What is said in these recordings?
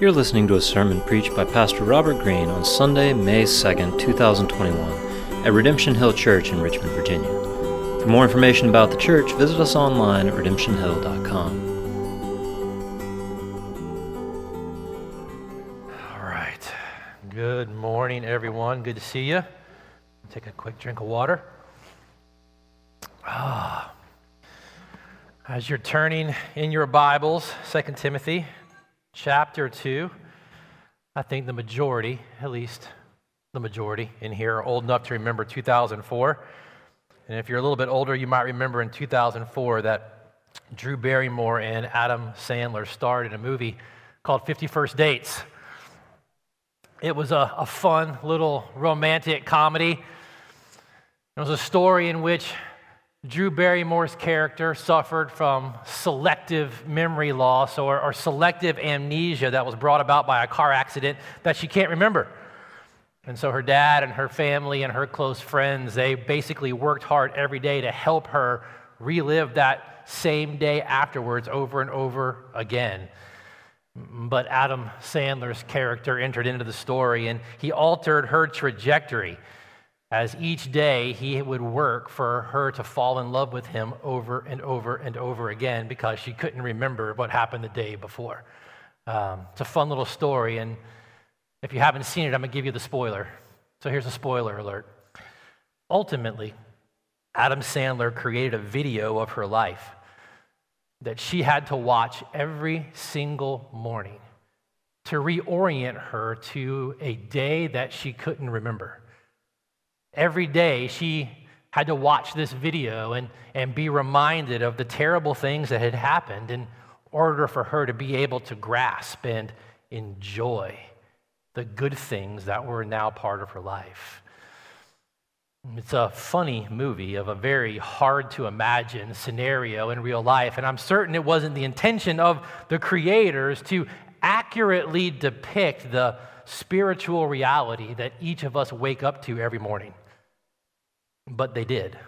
You're listening to a sermon preached by Pastor Robert Greene on Sunday, May 2nd, 2021, at Redemption Hill Church in Richmond, Virginia. For more information about the church, visit us online at redemptionhill.com. All right. Good morning, everyone. Good to see you. Take a quick drink of water. Ah. As you're turning in your Bibles, 2 Timothy chapter 2, I think the majority, at least the majority in here, are old enough to remember 2004. And if you're a little bit older, you might remember in 2004 that Drew Barrymore and Adam Sandler starred in a movie called 50 First Dates. It was a, a fun little romantic comedy. It was a story in which Drew Barrymore's character suffered from selective memory loss or, or, selective amnesia that was brought about by a car accident that she can't remember. And so her dad and her family and her close friends, they basically worked hard every day to help her relive that same day afterwards over and over again. But Adam Sandler's character entered into the story and he altered her trajectory as each day he would work for her to fall in love with him over and over and over again because she couldn't remember what happened the day before. Um, it's a fun little story, and if you haven't seen it, I'm going to give you the spoiler. So here's a spoiler alert. Ultimately, Adam Sandler created a video of her life that she had to watch every single morning to reorient her to a day that she couldn't remember. Every day, she had to watch this video and, and be reminded of the terrible things that had happened in order for her to be able to grasp and enjoy the good things that were now part of her life. It's a funny movie of a very hard to imagine scenario in real life, and I'm certain it wasn't the intention of the creators to accurately depict the spiritual reality that each of us wake up to every morning. But they did.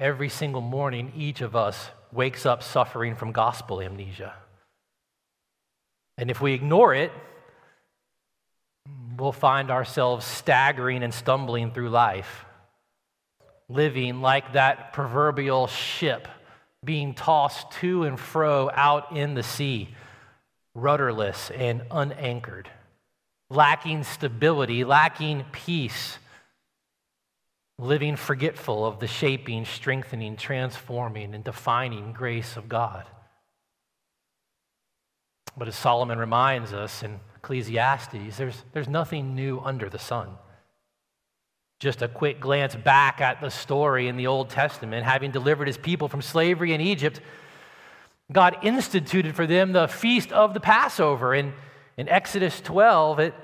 Every single morning, each of us wakes up suffering from gospel amnesia. And if we ignore it, we'll find ourselves staggering and stumbling through life, living like that proverbial ship being tossed to and fro out in the sea, rudderless and unanchored, lacking stability, lacking peace living forgetful of the shaping, strengthening, transforming, and defining grace of God. But as Solomon reminds us in Ecclesiastes, there's, there's nothing new under the sun. Just a quick glance back at the story in the Old Testament, having delivered his people from slavery in Egypt, God instituted for them the feast of the Passover. In, in Exodus 12, it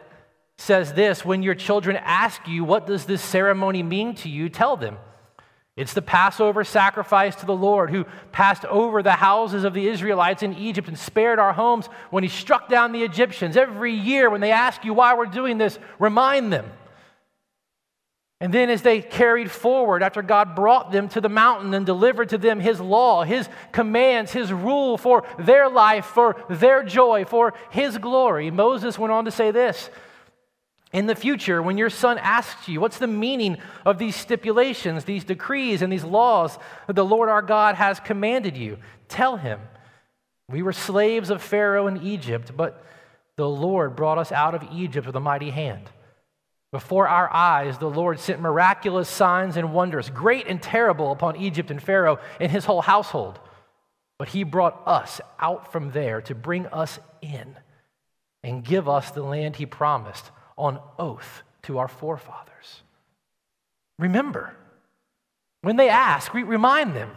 says this When your children ask you, What does this ceremony mean to you? tell them. It's the Passover sacrifice to the Lord who passed over the houses of the Israelites in Egypt and spared our homes when he struck down the Egyptians. Every year, when they ask you why we're doing this, remind them. And then, as they carried forward, after God brought them to the mountain and delivered to them His law, His commands, His rule for their life, for their joy, for His glory, Moses went on to say this in the future, when your son asks you, What's the meaning of these stipulations, these decrees, and these laws that the Lord our God has commanded you? Tell him, We were slaves of Pharaoh in Egypt, but the Lord brought us out of Egypt with a mighty hand. Before our eyes, the Lord sent miraculous signs and wonders, great and terrible, upon Egypt and Pharaoh and his whole household. But he brought us out from there to bring us in and give us the land he promised on oath to our forefathers. Remember, when they ask, we remind them.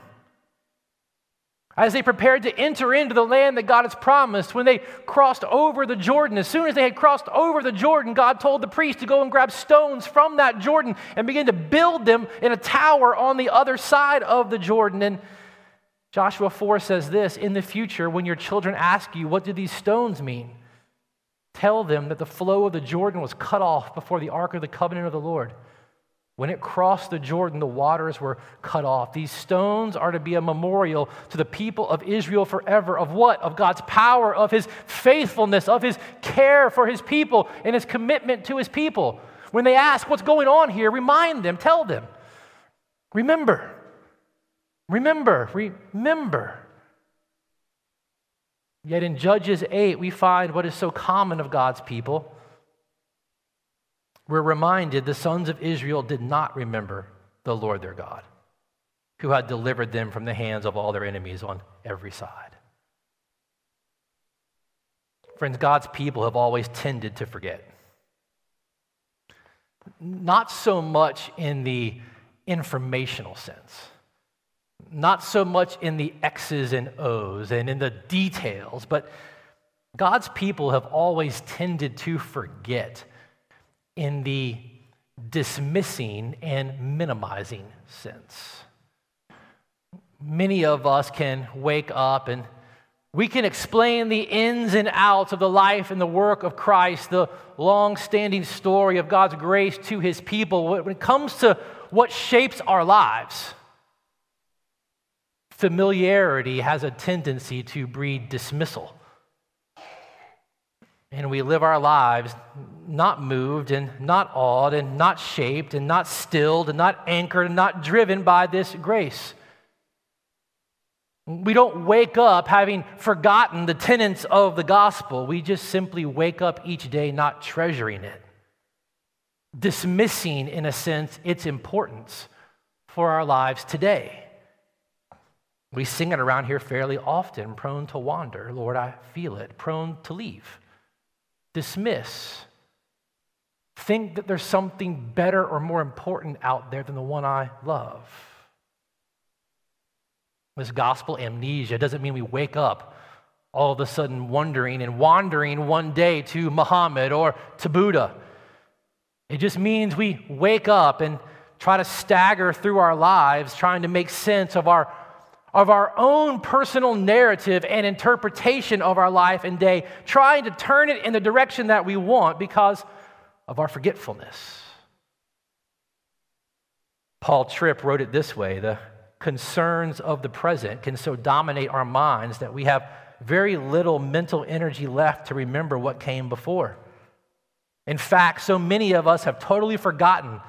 As they prepared to enter into the land that God has promised, when they crossed over the Jordan, as soon as they had crossed over the Jordan, God told the priest to go and grab stones from that Jordan and begin to build them in a tower on the other side of the Jordan. And Joshua 4 says this In the future, when your children ask you, What do these stones mean? Tell them that the flow of the Jordan was cut off before the ark of the covenant of the Lord. When it crossed the Jordan, the waters were cut off. These stones are to be a memorial to the people of Israel forever of what? Of God's power, of his faithfulness, of his care for his people, and his commitment to his people. When they ask what's going on here, remind them, tell them. Remember. Remember. Remember. Yet in Judges 8, we find what is so common of God's people we're reminded the sons of Israel did not remember the Lord their God, who had delivered them from the hands of all their enemies on every side. Friends, God's people have always tended to forget. Not so much in the informational sense, not so much in the X's and O's and in the details, but God's people have always tended to forget in the dismissing and minimizing sense. Many of us can wake up and we can explain the ins and outs of the life and the work of Christ, the long standing story of God's grace to his people. When it comes to what shapes our lives, familiarity has a tendency to breed dismissal. And we live our lives not moved and not awed and not shaped and not stilled and not anchored and not driven by this grace. We don't wake up having forgotten the tenets of the gospel. We just simply wake up each day not treasuring it, dismissing, in a sense, its importance for our lives today. We sing it around here fairly often prone to wander. Lord, I feel it. Prone to leave dismiss, think that there's something better or more important out there than the one I love. This gospel amnesia doesn't mean we wake up all of a sudden wondering and wandering one day to Muhammad or to Buddha. It just means we wake up and try to stagger through our lives trying to make sense of our of our own personal narrative and interpretation of our life and day, trying to turn it in the direction that we want because of our forgetfulness. Paul Tripp wrote it this way The concerns of the present can so dominate our minds that we have very little mental energy left to remember what came before. In fact, so many of us have totally forgotten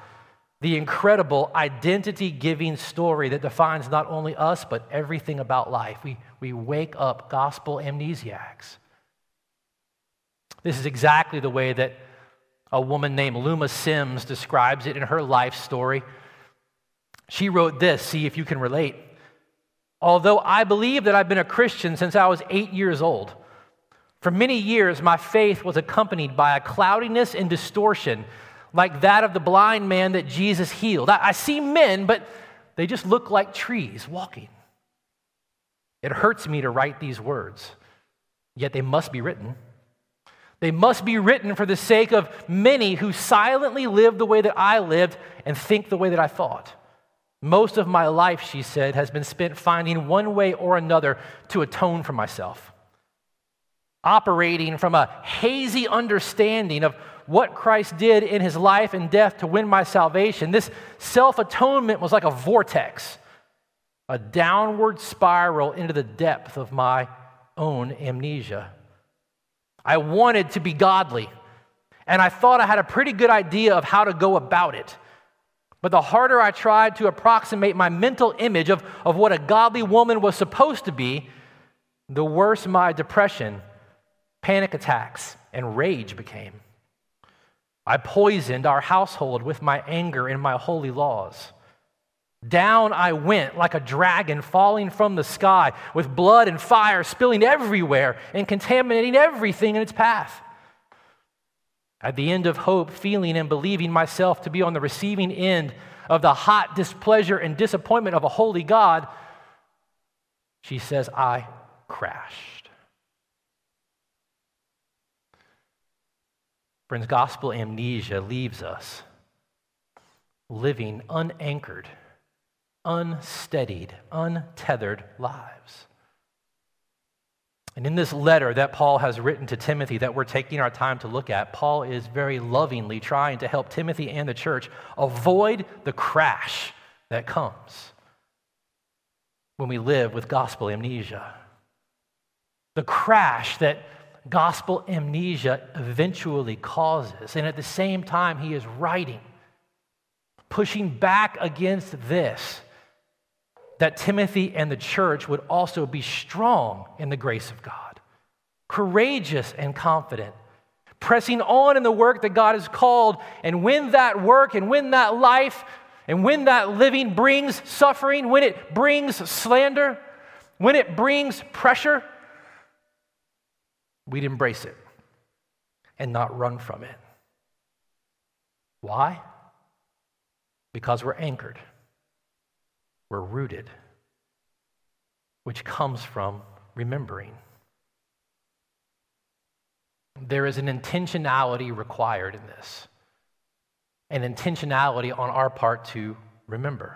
the incredible identity giving story that defines not only us, but everything about life. We, we wake up gospel amnesiacs. This is exactly the way that a woman named Luma Simms describes it in her life story. She wrote this, see if you can relate. Although I believe that I've been a Christian since I was eight years old, for many years my faith was accompanied by a cloudiness and distortion like that of the blind man that Jesus healed. I, I see men, but they just look like trees walking. It hurts me to write these words, yet they must be written. They must be written for the sake of many who silently live the way that I lived and think the way that I thought. Most of my life, she said, has been spent finding one way or another to atone for myself. Operating from a hazy understanding of what Christ did in his life and death to win my salvation. This self atonement was like a vortex, a downward spiral into the depth of my own amnesia. I wanted to be godly, and I thought I had a pretty good idea of how to go about it. But the harder I tried to approximate my mental image of, of what a godly woman was supposed to be, the worse my depression, panic attacks, and rage became. I poisoned our household with my anger and my holy laws. Down I went like a dragon falling from the sky, with blood and fire spilling everywhere and contaminating everything in its path. At the end of hope, feeling and believing myself to be on the receiving end of the hot displeasure and disappointment of a holy God, she says, I crashed. Friends, gospel amnesia leaves us living unanchored, unsteadied, untethered lives. And in this letter that Paul has written to Timothy, that we're taking our time to look at, Paul is very lovingly trying to help Timothy and the church avoid the crash that comes when we live with gospel amnesia. The crash that gospel amnesia eventually causes. And at the same time, he is writing, pushing back against this that Timothy and the church would also be strong in the grace of God, courageous and confident, pressing on in the work that God has called. And when that work and when that life and when that living brings suffering, when it brings slander, when it brings pressure, we'd embrace it and not run from it. Why? Because we're anchored we're rooted, which comes from remembering. There is an intentionality required in this, an intentionality on our part to remember.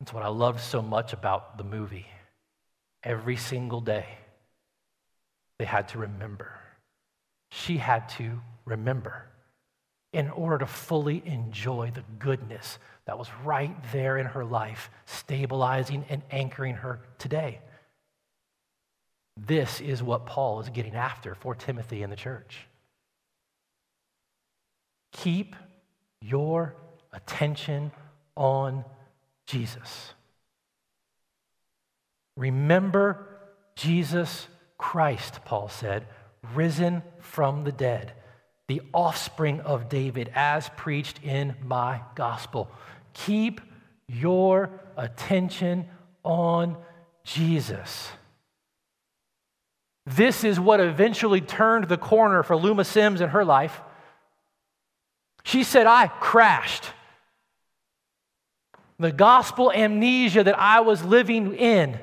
That's what I loved so much about the movie. Every single day, they had to remember. She had to remember in order to fully enjoy the goodness that was right there in her life, stabilizing and anchoring her today. This is what Paul is getting after for Timothy and the church. Keep your attention on Jesus. Remember Jesus Christ, Paul said, risen from the dead the offspring of David, as preached in my gospel. Keep your attention on Jesus. This is what eventually turned the corner for Luma Simms in her life. She said, I crashed. The gospel amnesia that I was living in,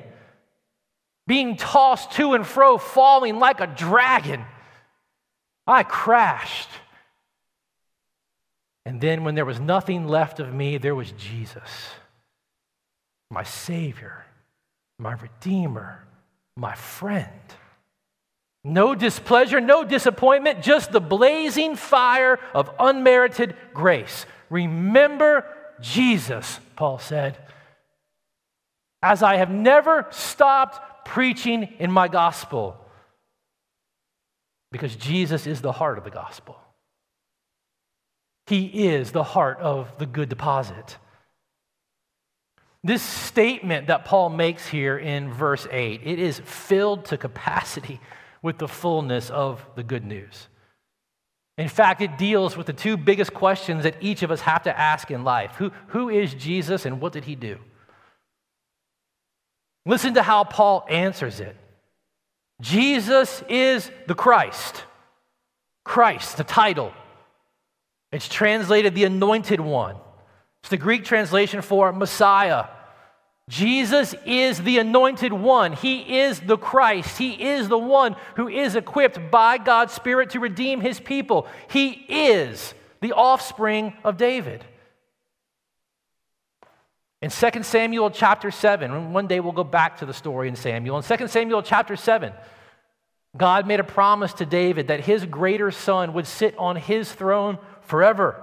being tossed to and fro, falling like a dragon I crashed. And then, when there was nothing left of me, there was Jesus, my Savior, my Redeemer, my friend. No displeasure, no disappointment, just the blazing fire of unmerited grace. Remember Jesus, Paul said. As I have never stopped preaching in my gospel because Jesus is the heart of the gospel. He is the heart of the good deposit. This statement that Paul makes here in verse 8, it is filled to capacity with the fullness of the good news. In fact, it deals with the two biggest questions that each of us have to ask in life Who, who is Jesus and what did he do? Listen to how Paul answers it. Jesus is the Christ. Christ, the title. It's translated the anointed one. It's the Greek translation for Messiah. Jesus is the anointed one. He is the Christ. He is the one who is equipped by God's Spirit to redeem his people. He is the offspring of David. In 2 Samuel chapter 7, one day we'll go back to the story in Samuel. In 2 Samuel chapter 7, God made a promise to David that his greater son would sit on his throne forever.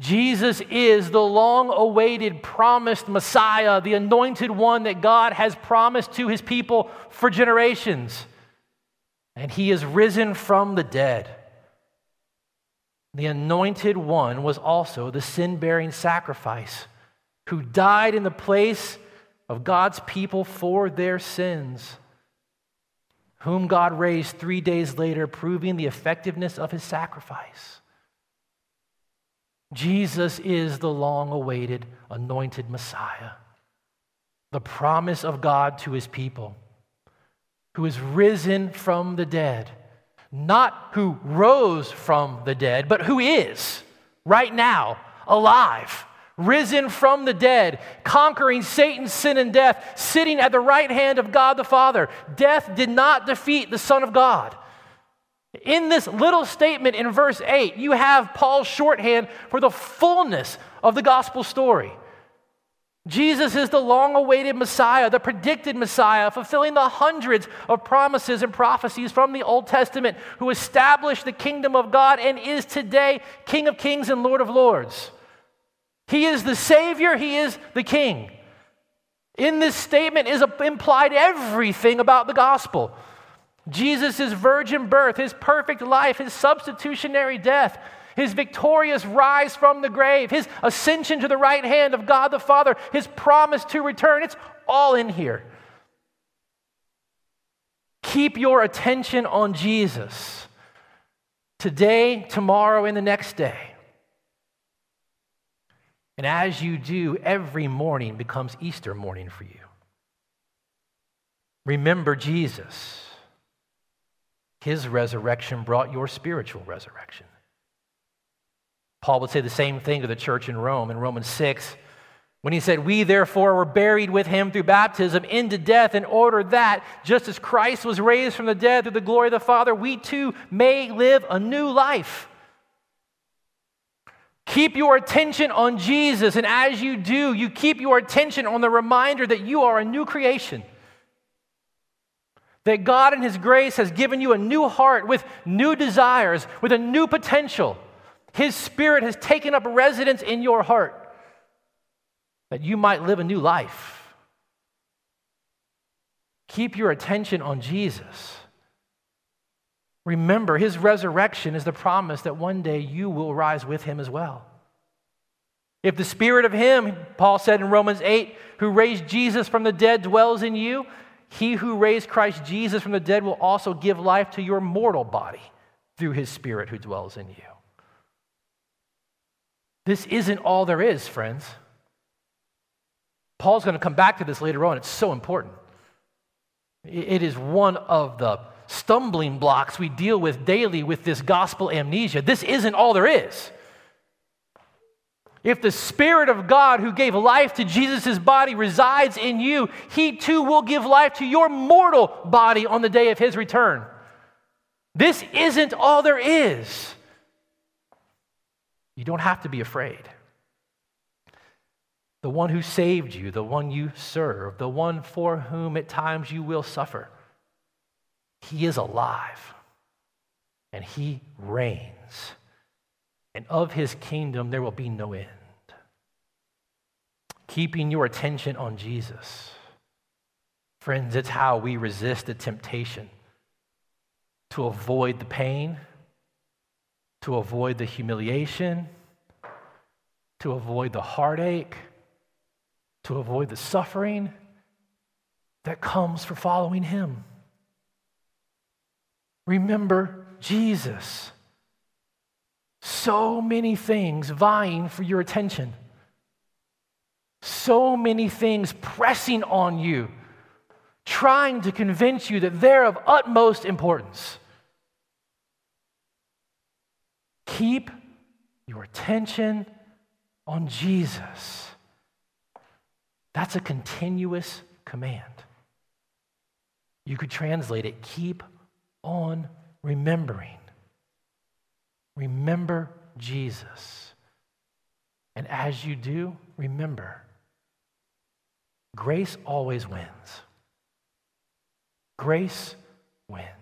Jesus is the long awaited, promised Messiah, the anointed one that God has promised to his people for generations. And he is risen from the dead. The anointed one was also the sin bearing sacrifice who died in the place of God's people for their sins, whom God raised three days later, proving the effectiveness of his sacrifice. Jesus is the long awaited anointed Messiah, the promise of God to his people, who is risen from the dead not who rose from the dead, but who is right now alive, risen from the dead, conquering Satan's sin and death, sitting at the right hand of God the Father. Death did not defeat the Son of God. In this little statement in verse 8, you have Paul's shorthand for the fullness of the gospel story. Jesus is the long awaited Messiah, the predicted Messiah, fulfilling the hundreds of promises and prophecies from the Old Testament, who established the kingdom of God and is today King of kings and Lord of lords. He is the Savior, He is the King. In this statement is implied everything about the gospel Jesus' virgin birth, His perfect life, His substitutionary death his victorious rise from the grave, his ascension to the right hand of God the Father, his promise to return. It's all in here. Keep your attention on Jesus today, tomorrow, and the next day. And as you do, every morning becomes Easter morning for you. Remember Jesus. His resurrection brought your spiritual resurrection. Paul would say the same thing to the church in Rome in Romans 6 when he said, We therefore were buried with him through baptism into death, in order that, just as Christ was raised from the dead through the glory of the Father, we too may live a new life. Keep your attention on Jesus, and as you do, you keep your attention on the reminder that you are a new creation. That God in His grace has given you a new heart with new desires, with a new potential. His Spirit has taken up residence in your heart that you might live a new life. Keep your attention on Jesus. Remember, his resurrection is the promise that one day you will rise with him as well. If the spirit of him, Paul said in Romans 8, who raised Jesus from the dead dwells in you, he who raised Christ Jesus from the dead will also give life to your mortal body through his spirit who dwells in you. This isn't all there is, friends. Paul's going to come back to this later on. It's so important. It is one of the stumbling blocks we deal with daily with this gospel amnesia. This isn't all there is. If the Spirit of God who gave life to Jesus' body resides in you, He too will give life to your mortal body on the day of His return. This isn't all there is. You don't have to be afraid. The one who saved you, the one you serve, the one for whom at times you will suffer, he is alive and he reigns. And of his kingdom there will be no end. Keeping your attention on Jesus. Friends, it's how we resist the temptation to avoid the pain to avoid the humiliation, to avoid the heartache, to avoid the suffering that comes for following Him. Remember Jesus. So many things vying for your attention. So many things pressing on you, trying to convince you that they're of utmost importance. Keep your attention on Jesus. That's a continuous command. You could translate it keep on remembering. Remember Jesus. And as you do, remember grace always wins. Grace wins.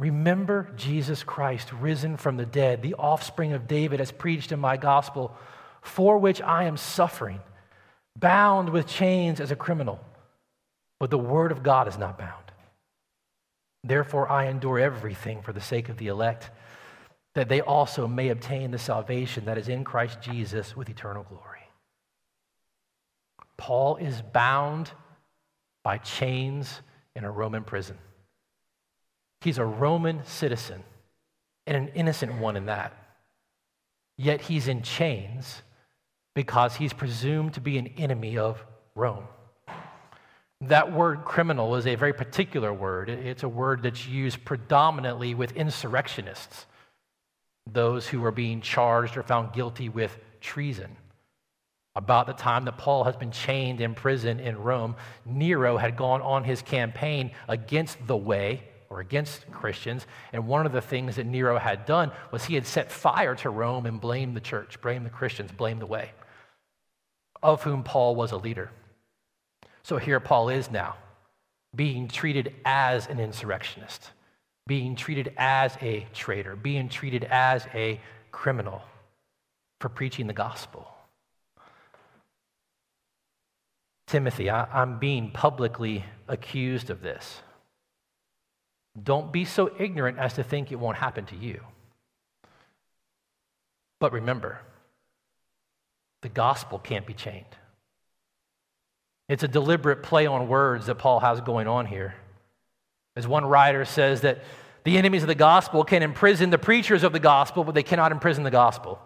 Remember Jesus Christ, risen from the dead, the offspring of David, as preached in my gospel, for which I am suffering, bound with chains as a criminal. But the word of God is not bound. Therefore, I endure everything for the sake of the elect, that they also may obtain the salvation that is in Christ Jesus with eternal glory. Paul is bound by chains in a Roman prison. He's a Roman citizen and an innocent one in that. Yet he's in chains because he's presumed to be an enemy of Rome. That word criminal is a very particular word. It's a word that's used predominantly with insurrectionists, those who are being charged or found guilty with treason. About the time that Paul has been chained in prison in Rome, Nero had gone on his campaign against the way or against Christians. And one of the things that Nero had done was he had set fire to Rome and blamed the church, blamed the Christians, blamed the way. of whom Paul was a leader. So here Paul is now, being treated as an insurrectionist, being treated as a traitor, being treated as a criminal for preaching the gospel. Timothy, I, am being publicly accused of this. Don't be so ignorant as to think it won't happen to you. But remember, the gospel can't be chained. It's a deliberate play on words that Paul has going on here. As one writer says, that the enemies of the gospel can imprison the preachers of the gospel, but they cannot imprison the gospel.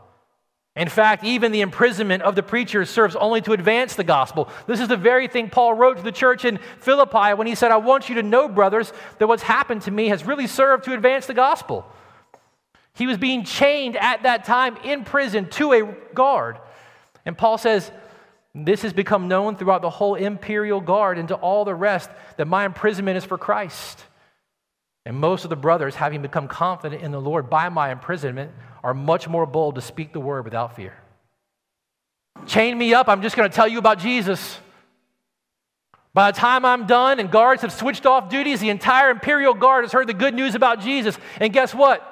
In fact, even the imprisonment of the preachers serves only to advance the gospel. This is the very thing Paul wrote to the church in Philippi when he said, I want you to know, brothers, that what's happened to me has really served to advance the gospel. He was being chained at that time in prison to a guard. And Paul says, This has become known throughout the whole imperial guard and to all the rest that my imprisonment is for Christ. And most of the brothers, having become confident in the Lord by my imprisonment, are much more bold to speak the word without fear. Chain me up, I'm just going to tell you about Jesus. By the time I'm done and guards have switched off duties, the entire imperial guard has heard the good news about Jesus. And guess what?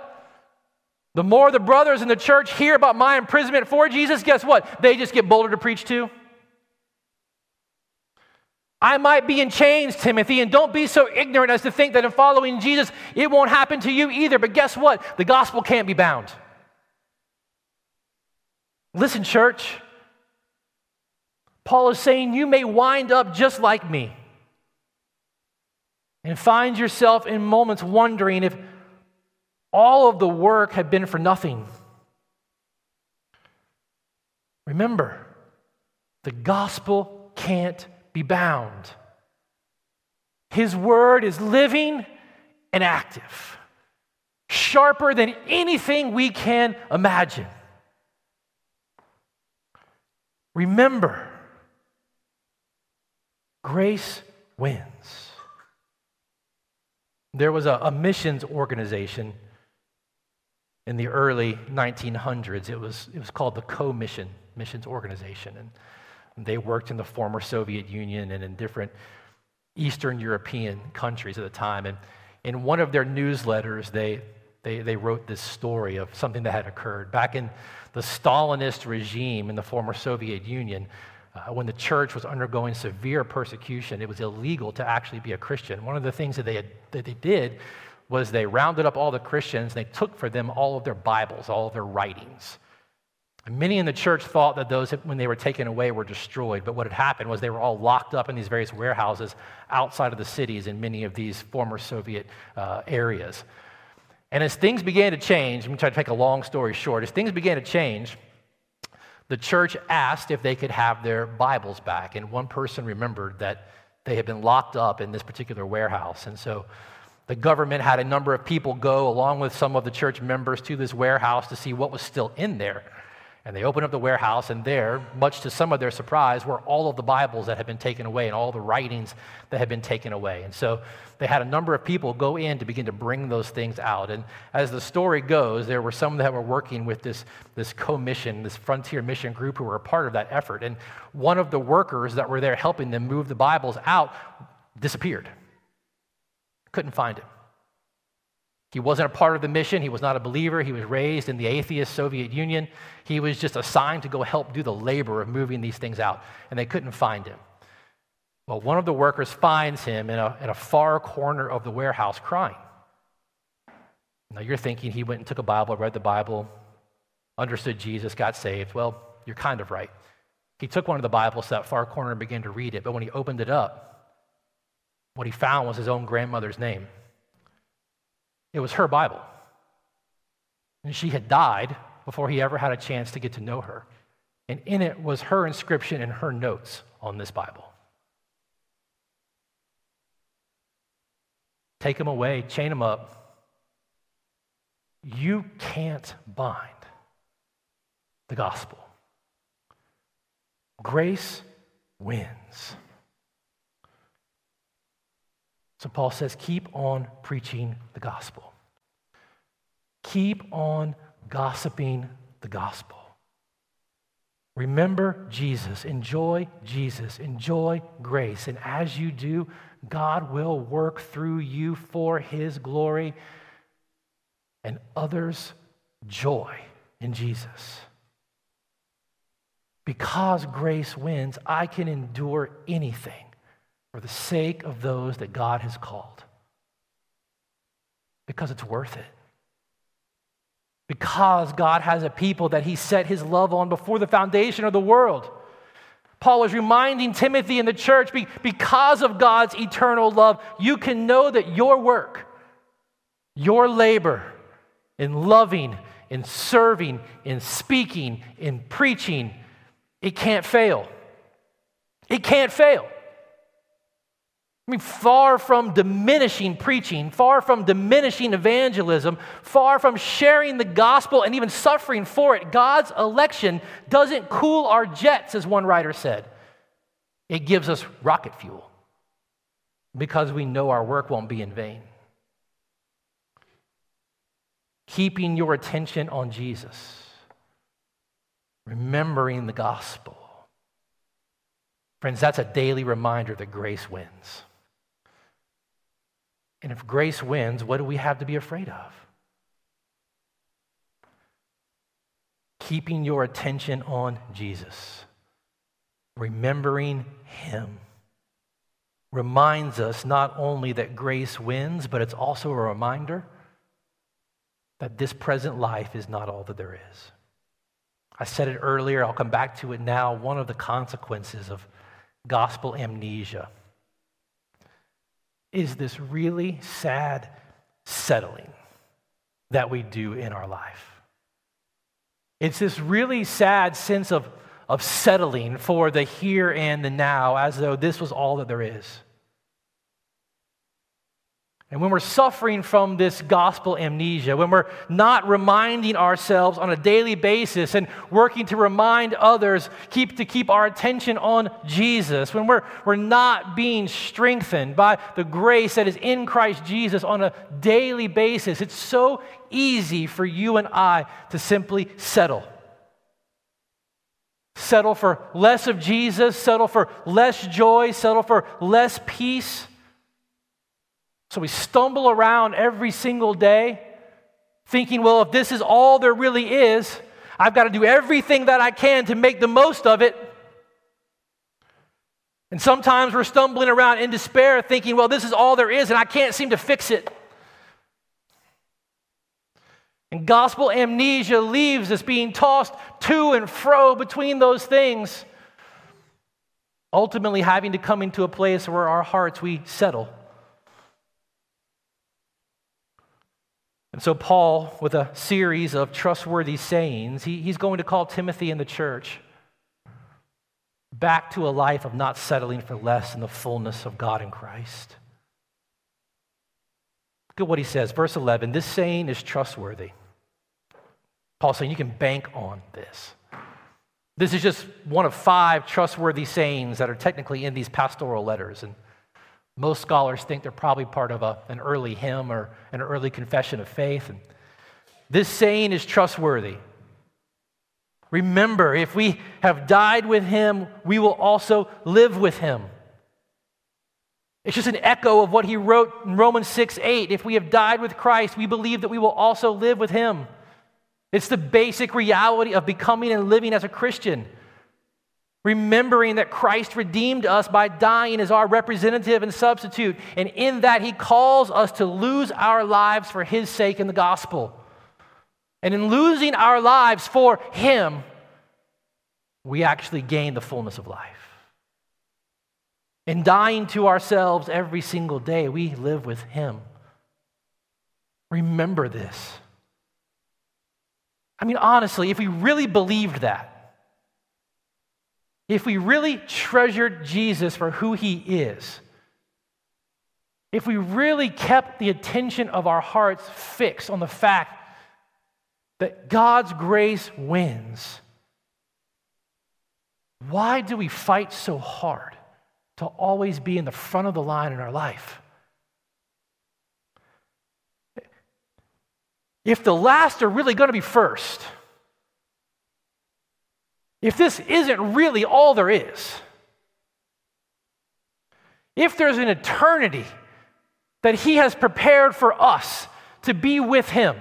The more the brothers in the church hear about my imprisonment for Jesus, guess what? They just get bolder to preach too. I might be in chains, Timothy, and don't be so ignorant as to think that in following Jesus, it won't happen to you either. But guess what? The gospel can't be bound. Listen, church. Paul is saying you may wind up just like me and find yourself in moments wondering if all of the work had been for nothing. Remember, the gospel can't be bound. His word is living and active, sharper than anything we can imagine. Remember, grace wins. There was a, a, missions organization in the early 1900s. It was, it was called the Co-Mission Missions Organization. And they worked in the former Soviet Union and in different Eastern European countries at the time. And in one of their newsletters, they, they, they wrote this story of something that had occurred. Back in the Stalinist regime in the former Soviet Union, uh, when the church was undergoing severe persecution, it was illegal to actually be a Christian. One of the things that they, had, that they did was they rounded up all the Christians and they took for them all of their Bibles, all of their writings. And many in the church thought that those, when they were taken away, were destroyed. But what had happened was they were all locked up in these various warehouses outside of the cities in many of these former Soviet uh, areas. And as things began to change, I'm going to try to take a long story short. As things began to change, the church asked if they could have their Bibles back. And one person remembered that they had been locked up in this particular warehouse. And so the government had a number of people go, along with some of the church members, to this warehouse to see what was still in there. And they opened up the warehouse, and there, much to some of their surprise, were all of the Bibles that had been taken away and all the writings that had been taken away. And so they had a number of people go in to begin to bring those things out. And as the story goes, there were some that were working with this, this co-mission, this frontier mission group who were a part of that effort. And one of the workers that were there helping them move the Bibles out disappeared. Couldn't find him. He wasn't a part of the mission. He was not a believer. He was raised in the atheist Soviet Union. He was just assigned to go help do the labor of moving these things out, and they couldn't find him. Well, one of the workers finds him in a, in a far corner of the warehouse crying. Now you're thinking he went and took a Bible, read the Bible, understood Jesus, got saved. Well, you're kind of right. He took one of the Bibles to that far corner and began to read it, but when he opened it up, what he found was his own grandmother's name. It was her Bible. And she had died before he ever had a chance to get to know her. And in it was her inscription and her notes on this Bible. Take him away, chain him up. You can't bind the gospel. Grace wins. So Paul says, keep on preaching the gospel. Keep on gossiping the gospel. Remember Jesus, enjoy Jesus, enjoy grace. And as you do, God will work through you for his glory and others' joy in Jesus. Because grace wins, I can endure anything for the sake of those that God has called. Because it's worth it because God has a people that he set his love on before the foundation of the world. Paul is reminding Timothy in the church because of God's eternal love, you can know that your work, your labor in loving, in serving, in speaking, in preaching, it can't fail. It can't fail. I mean, far from diminishing preaching, far from diminishing evangelism, far from sharing the gospel and even suffering for it, God's election doesn't cool our jets, as one writer said. It gives us rocket fuel because we know our work won't be in vain. Keeping your attention on Jesus, remembering the gospel. Friends, that's a daily reminder that grace wins. And if grace wins, what do we have to be afraid of? Keeping your attention on Jesus, remembering Him, reminds us not only that grace wins, but it's also a reminder that this present life is not all that there is. I said it earlier, I'll come back to it now. One of the consequences of gospel amnesia is this really sad settling that we do in our life. It's this really sad sense of, of settling for the here and the now as though this was all that there is. And when we're suffering from this gospel amnesia, when we're not reminding ourselves on a daily basis and working to remind others, keep to keep our attention on Jesus, when we're, we're not being strengthened by the grace that is in Christ Jesus on a daily basis, it's so easy for you and I to simply settle. Settle for less of Jesus, settle for less joy, settle for less peace. So we stumble around every single day thinking, well, if this is all there really is, I've got to do everything that I can to make the most of it. And sometimes we're stumbling around in despair thinking, well, this is all there is and I can't seem to fix it. And gospel amnesia leaves us being tossed to and fro between those things, ultimately having to come into a place where our hearts we settle. And so, Paul, with a series of trustworthy sayings, he, he's going to call Timothy and the church back to a life of not settling for less in the fullness of God in Christ. Look at what he says. Verse 11 this saying is trustworthy. Paul's saying you can bank on this. This is just one of five trustworthy sayings that are technically in these pastoral letters. And most scholars think they're probably part of a, an early hymn or an early confession of faith. And this saying is trustworthy. Remember, if we have died with him, we will also live with him. It's just an echo of what he wrote in Romans 6 8. If we have died with Christ, we believe that we will also live with him. It's the basic reality of becoming and living as a Christian remembering that Christ redeemed us by dying as our representative and substitute. And in that, he calls us to lose our lives for his sake in the gospel. And in losing our lives for him, we actually gain the fullness of life. In dying to ourselves every single day, we live with him. Remember this. I mean, honestly, if we really believed that, if we really treasured Jesus for who he is, if we really kept the attention of our hearts fixed on the fact that God's grace wins, why do we fight so hard to always be in the front of the line in our life? If the last are really going to be first, if this isn't really all there is, if there's an eternity that He has prepared for us to be with Him,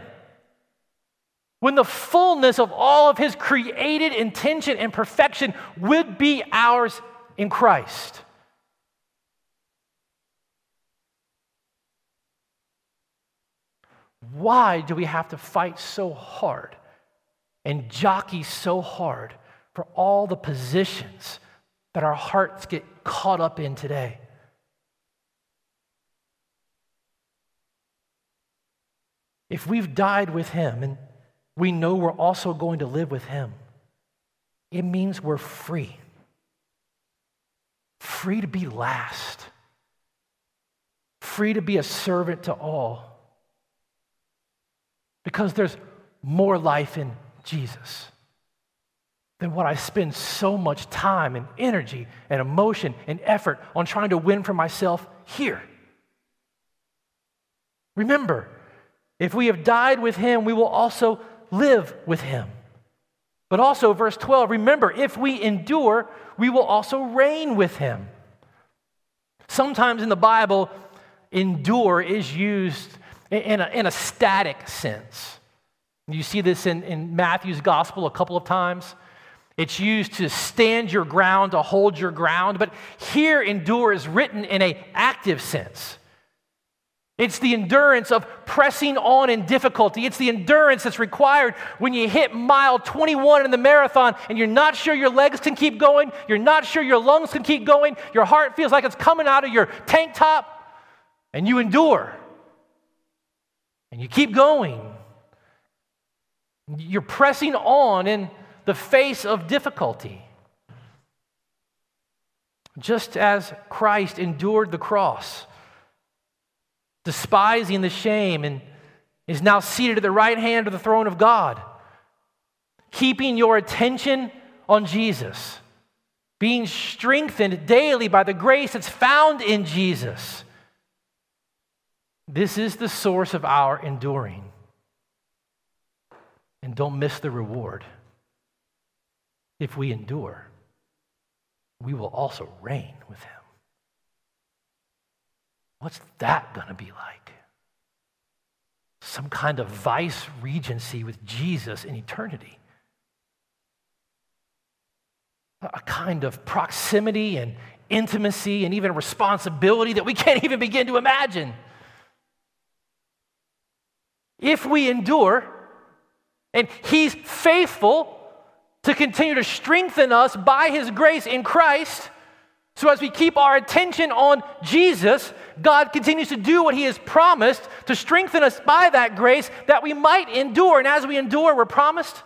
when the fullness of all of His created intention and perfection would be ours in Christ. Why do we have to fight so hard and jockey so hard for all the positions that our hearts get caught up in today? If we've died with Him and we know we're also going to live with Him, it means we're free. Free to be last, free to be a servant to all. Because there's more life in Jesus than what I spend so much time and energy and emotion and effort on trying to win for myself here. Remember, if we have died with him, we will also live with him. But also, verse 12, remember, if we endure, we will also reign with him. Sometimes in the Bible, endure is used in a, in a static sense. You see this in, in Matthew's gospel a couple of times. It's used to stand your ground, to hold your ground, but here endure is written in an active sense. It's the endurance of pressing on in difficulty. It's the endurance that's required when you hit mile 21 in the marathon and you're not sure your legs can keep going, you're not sure your lungs can keep going, your heart feels like it's coming out of your tank top, and you endure. And you keep going. You're pressing on in the face of difficulty. Just as Christ endured the cross despising the shame, and is now seated at the right hand of the throne of God. Keeping your attention on Jesus, being strengthened daily by the grace that's found in Jesus. This is the source of our enduring. And don't miss the reward. If we endure, we will also reign with him. What's that going to be like? Some kind of vice regency with Jesus in eternity. A kind of proximity and intimacy and even responsibility that we can't even begin to imagine. If we endure, and He's faithful to continue to strengthen us by His grace in Christ so, as we keep our attention on Jesus, God continues to do what He has promised to strengthen us by that grace that we might endure. And as we endure, we're promised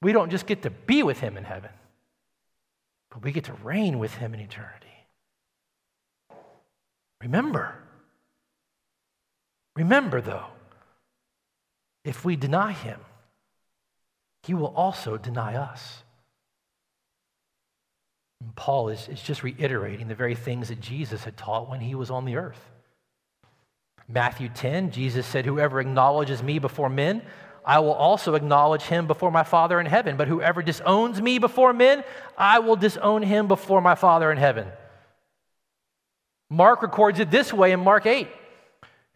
we don't just get to be with Him in heaven, but we get to reign with Him in eternity. Remember, remember though, if we deny Him, He will also deny us. And Paul is, is just reiterating the very things that Jesus had taught when he was on the earth. Matthew 10, Jesus said, Whoever acknowledges me before men, I will also acknowledge him before my Father in heaven. But whoever disowns me before men, I will disown him before my Father in heaven. Mark records it this way in Mark 8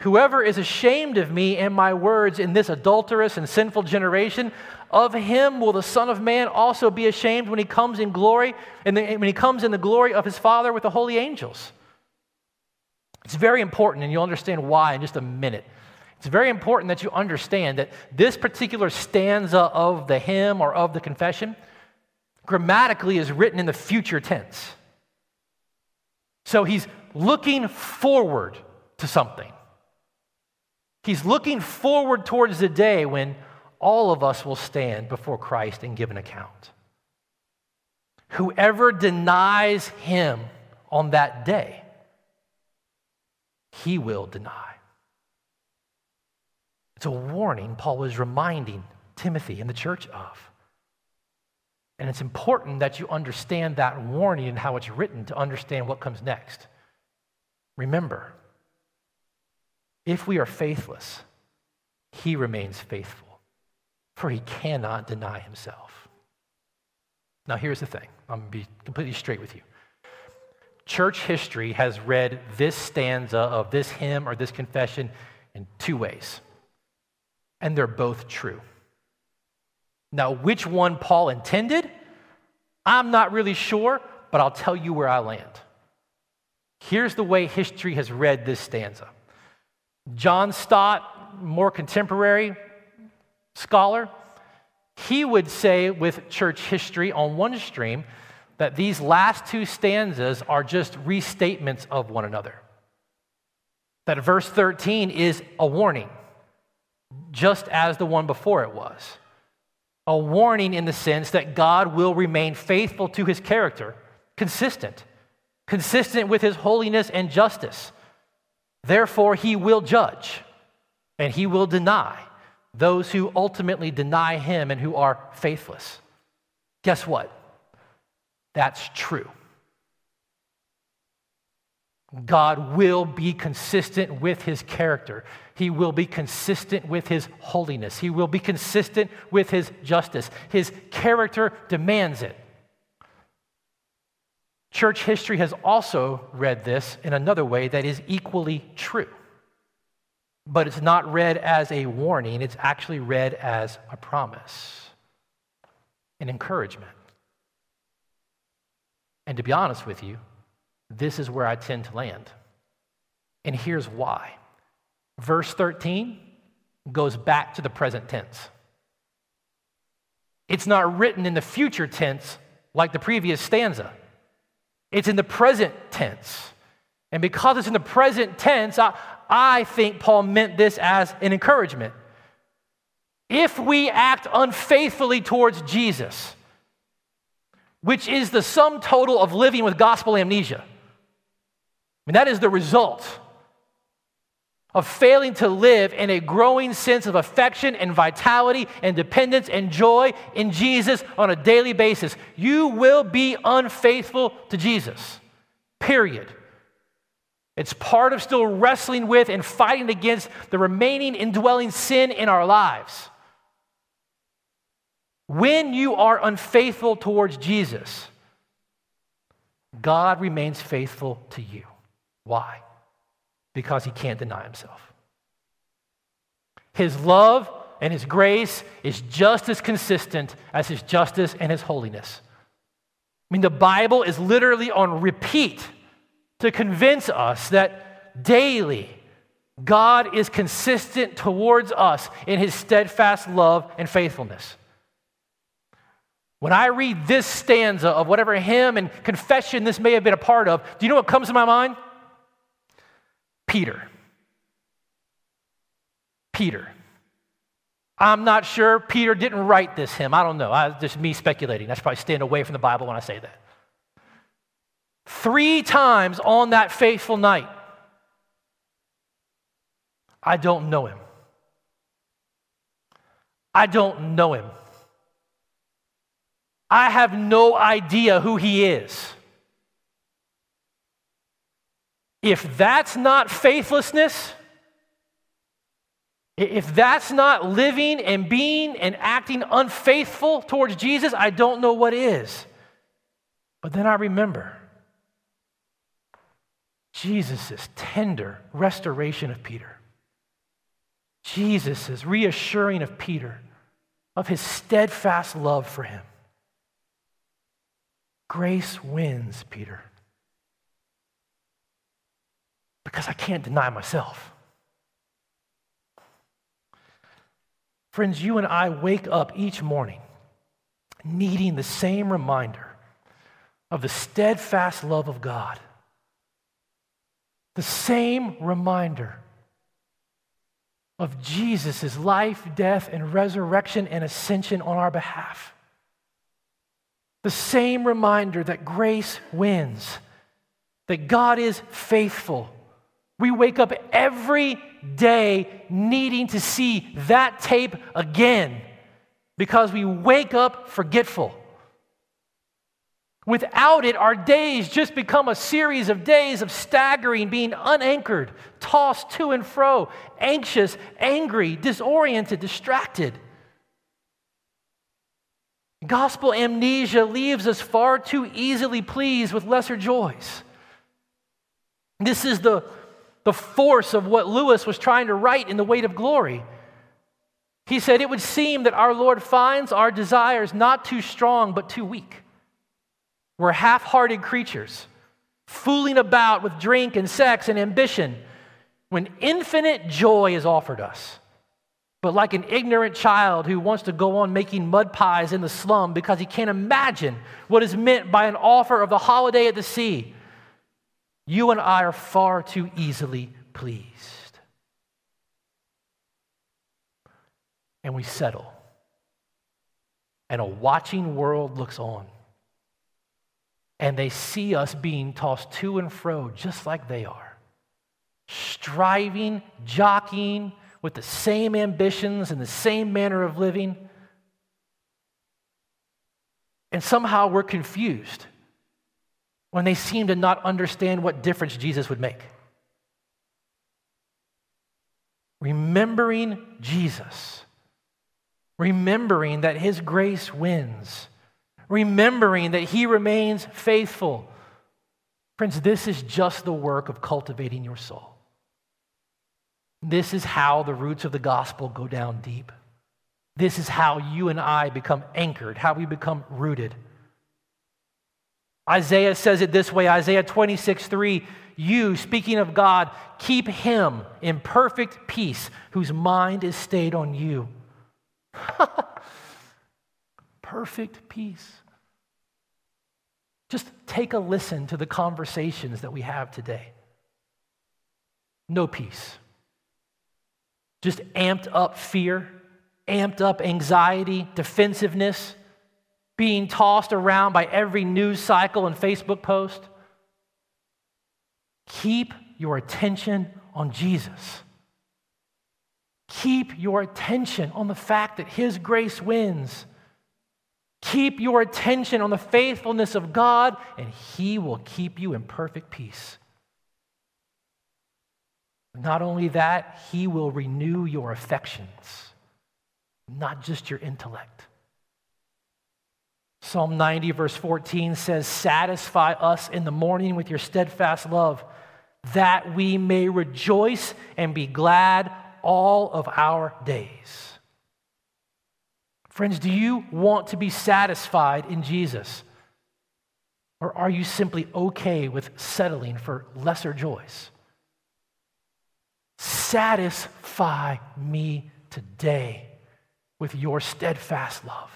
Whoever is ashamed of me and my words in this adulterous and sinful generation, of him will the Son of Man also be ashamed when he comes in glory, and when he comes in the glory of his Father with the holy angels. It's very important, and you'll understand why in just a minute. It's very important that you understand that this particular stanza of the hymn or of the confession grammatically is written in the future tense. So he's looking forward to something. He's looking forward towards the day when all of us will stand before Christ and give an account. Whoever denies him on that day, he will deny. It's a warning Paul was reminding Timothy and the church of. And it's important that you understand that warning and how it's written to understand what comes next. Remember, if we are faithless, he remains faithful, for he cannot deny himself. Now, here's the thing I'm going to be completely straight with you. Church history has read this stanza of this hymn or this confession in two ways, and they're both true. Now, which one Paul intended, I'm not really sure, but I'll tell you where I land. Here's the way history has read this stanza John Stott, more contemporary scholar, he would say with church history on one stream that these last two stanzas are just restatements of one another. That verse 13 is a warning, just as the one before it was. A warning in the sense that God will remain faithful to his character, consistent, consistent with his holiness and justice. Therefore, he will judge and he will deny those who ultimately deny him and who are faithless. Guess what? That's true. God will be consistent with his character. He will be consistent with his holiness. He will be consistent with his justice. His character demands it. Church history has also read this in another way that is equally true. But it's not read as a warning, it's actually read as a promise, an encouragement. And to be honest with you, this is where I tend to land. And here's why. Verse 13 goes back to the present tense. It's not written in the future tense like the previous stanza, it's in the present tense. And because it's in the present tense, I, I think Paul meant this as an encouragement. If we act unfaithfully towards Jesus, which is the sum total of living with gospel amnesia, I mean, that is the result of failing to live in a growing sense of affection and vitality and dependence and joy in Jesus on a daily basis. You will be unfaithful to Jesus, period. It's part of still wrestling with and fighting against the remaining indwelling sin in our lives. When you are unfaithful towards Jesus, God remains faithful to you. Why? Because he can't deny himself. His love and his grace is just as consistent as his justice and his holiness. I mean, the Bible is literally on repeat to convince us that daily God is consistent towards us in his steadfast love and faithfulness. When I read this stanza of whatever hymn and confession this may have been a part of, do you know what comes to my mind? Peter. Peter. I'm not sure. Peter didn't write this hymn. I don't know. I, just me speculating. I should probably stand away from the Bible when I say that. Three times on that faithful night, I don't know him. I don't know him. I have no idea who he is. If that's not faithlessness, if that's not living and being and acting unfaithful towards Jesus, I don't know what is. But then I remember Jesus' tender restoration of Peter, Jesus' reassuring of Peter of his steadfast love for him. Grace wins, Peter. Because I can't deny myself. Friends, you and I wake up each morning needing the same reminder of the steadfast love of God the same reminder of Jesus' life, death, and resurrection and ascension on our behalf. The same reminder that grace wins, that God is faithful. We wake up every day needing to see that tape again because we wake up forgetful. Without it, our days just become a series of days of staggering, being unanchored, tossed to and fro, anxious, angry, disoriented, distracted. Gospel amnesia leaves us far too easily pleased with lesser joys. This is the, the force of what Lewis was trying to write in The Weight of Glory. He said, It would seem that our Lord finds our desires not too strong, but too weak. We're half hearted creatures, fooling about with drink and sex and ambition when infinite joy is offered us. But like an ignorant child who wants to go on making mud pies in the slum because he can't imagine what is meant by an offer of the holiday at the sea, you and I are far too easily pleased. And we settle. And a watching world looks on. And they see us being tossed to and fro just like they are, striving, jockeying with the same ambitions and the same manner of living. And somehow we're confused when they seem to not understand what difference Jesus would make. Remembering Jesus, remembering that His grace wins, remembering that He remains faithful. Friends, this is just the work of cultivating your soul. This is how the roots of the gospel go down deep. This is how you and I become anchored, how we become rooted. Isaiah says it this way Isaiah 26, 3. You, speaking of God, keep him in perfect peace whose mind is stayed on you. perfect peace. Just take a listen to the conversations that we have today. No peace just amped up fear, amped up anxiety, defensiveness, being tossed around by every news cycle and Facebook post. Keep your attention on Jesus. Keep your attention on the fact that His grace wins. Keep your attention on the faithfulness of God, and He will keep you in perfect peace. Not only that, He will renew your affections, not just your intellect. Psalm 90, verse 14 says, Satisfy us in the morning with your steadfast love, that we may rejoice and be glad all of our days. Friends, do you want to be satisfied in Jesus? Or are you simply okay with settling for lesser joys? Satisfy me today with your steadfast love.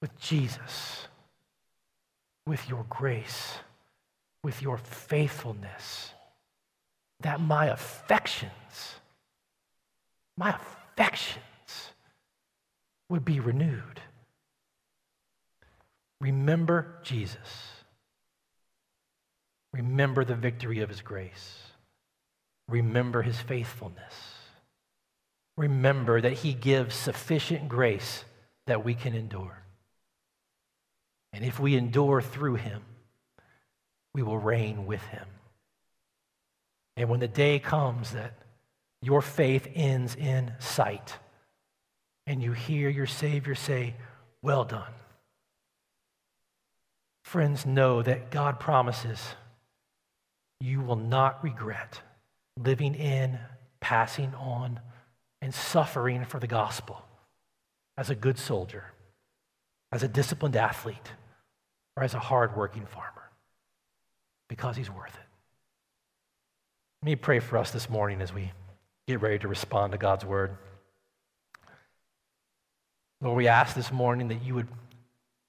With Jesus, with your grace, with your faithfulness, that my affections, my affections would be renewed. Remember Jesus. Remember the victory of his grace. Remember his faithfulness. Remember that he gives sufficient grace that we can endure. And if we endure through him, we will reign with him. And when the day comes that your faith ends in sight, and you hear your Savior say, Well done. Friends, know that God promises you will not regret living in, passing on, and suffering for the gospel as a good soldier, as a disciplined athlete, or as a hardworking farmer because he's worth it. Let me pray for us this morning as we get ready to respond to God's word. Lord, we ask this morning that you would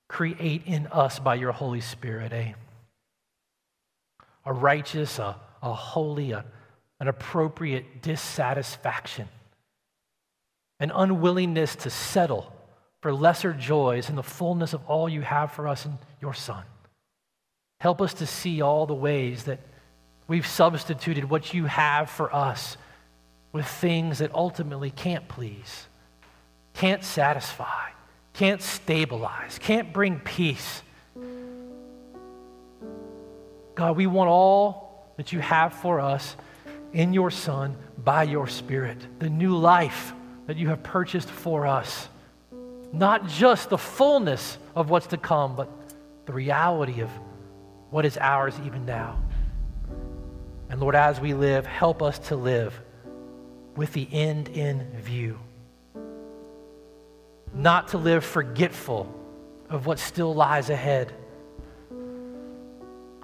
create in us by your Holy Spirit a a righteous, a, a holy, a, an appropriate dissatisfaction, an unwillingness to settle for lesser joys and the fullness of all you have for us in your Son. Help us to see all the ways that we've substituted what you have for us with things that ultimately can't please, can't satisfy, can't stabilize, can't bring peace God, we want all that you have for us in your Son by your Spirit, the new life that you have purchased for us. Not just the fullness of what's to come, but the reality of what is ours even now. And Lord, as we live, help us to live with the end in view. Not to live forgetful of what still lies ahead.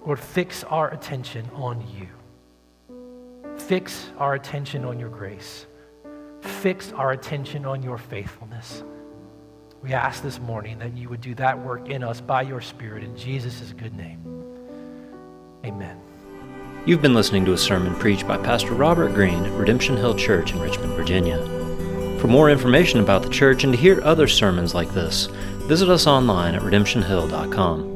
Lord, fix our attention on you. Fix our attention on your grace. Fix our attention on your faithfulness. We ask this morning that you would do that work in us by your Spirit in Jesus' good name. Amen. You've been listening to a sermon preached by Pastor Robert Greene at Redemption Hill Church in Richmond, Virginia. For more information about the church and to hear other sermons like this, visit us online at redemptionhill.com.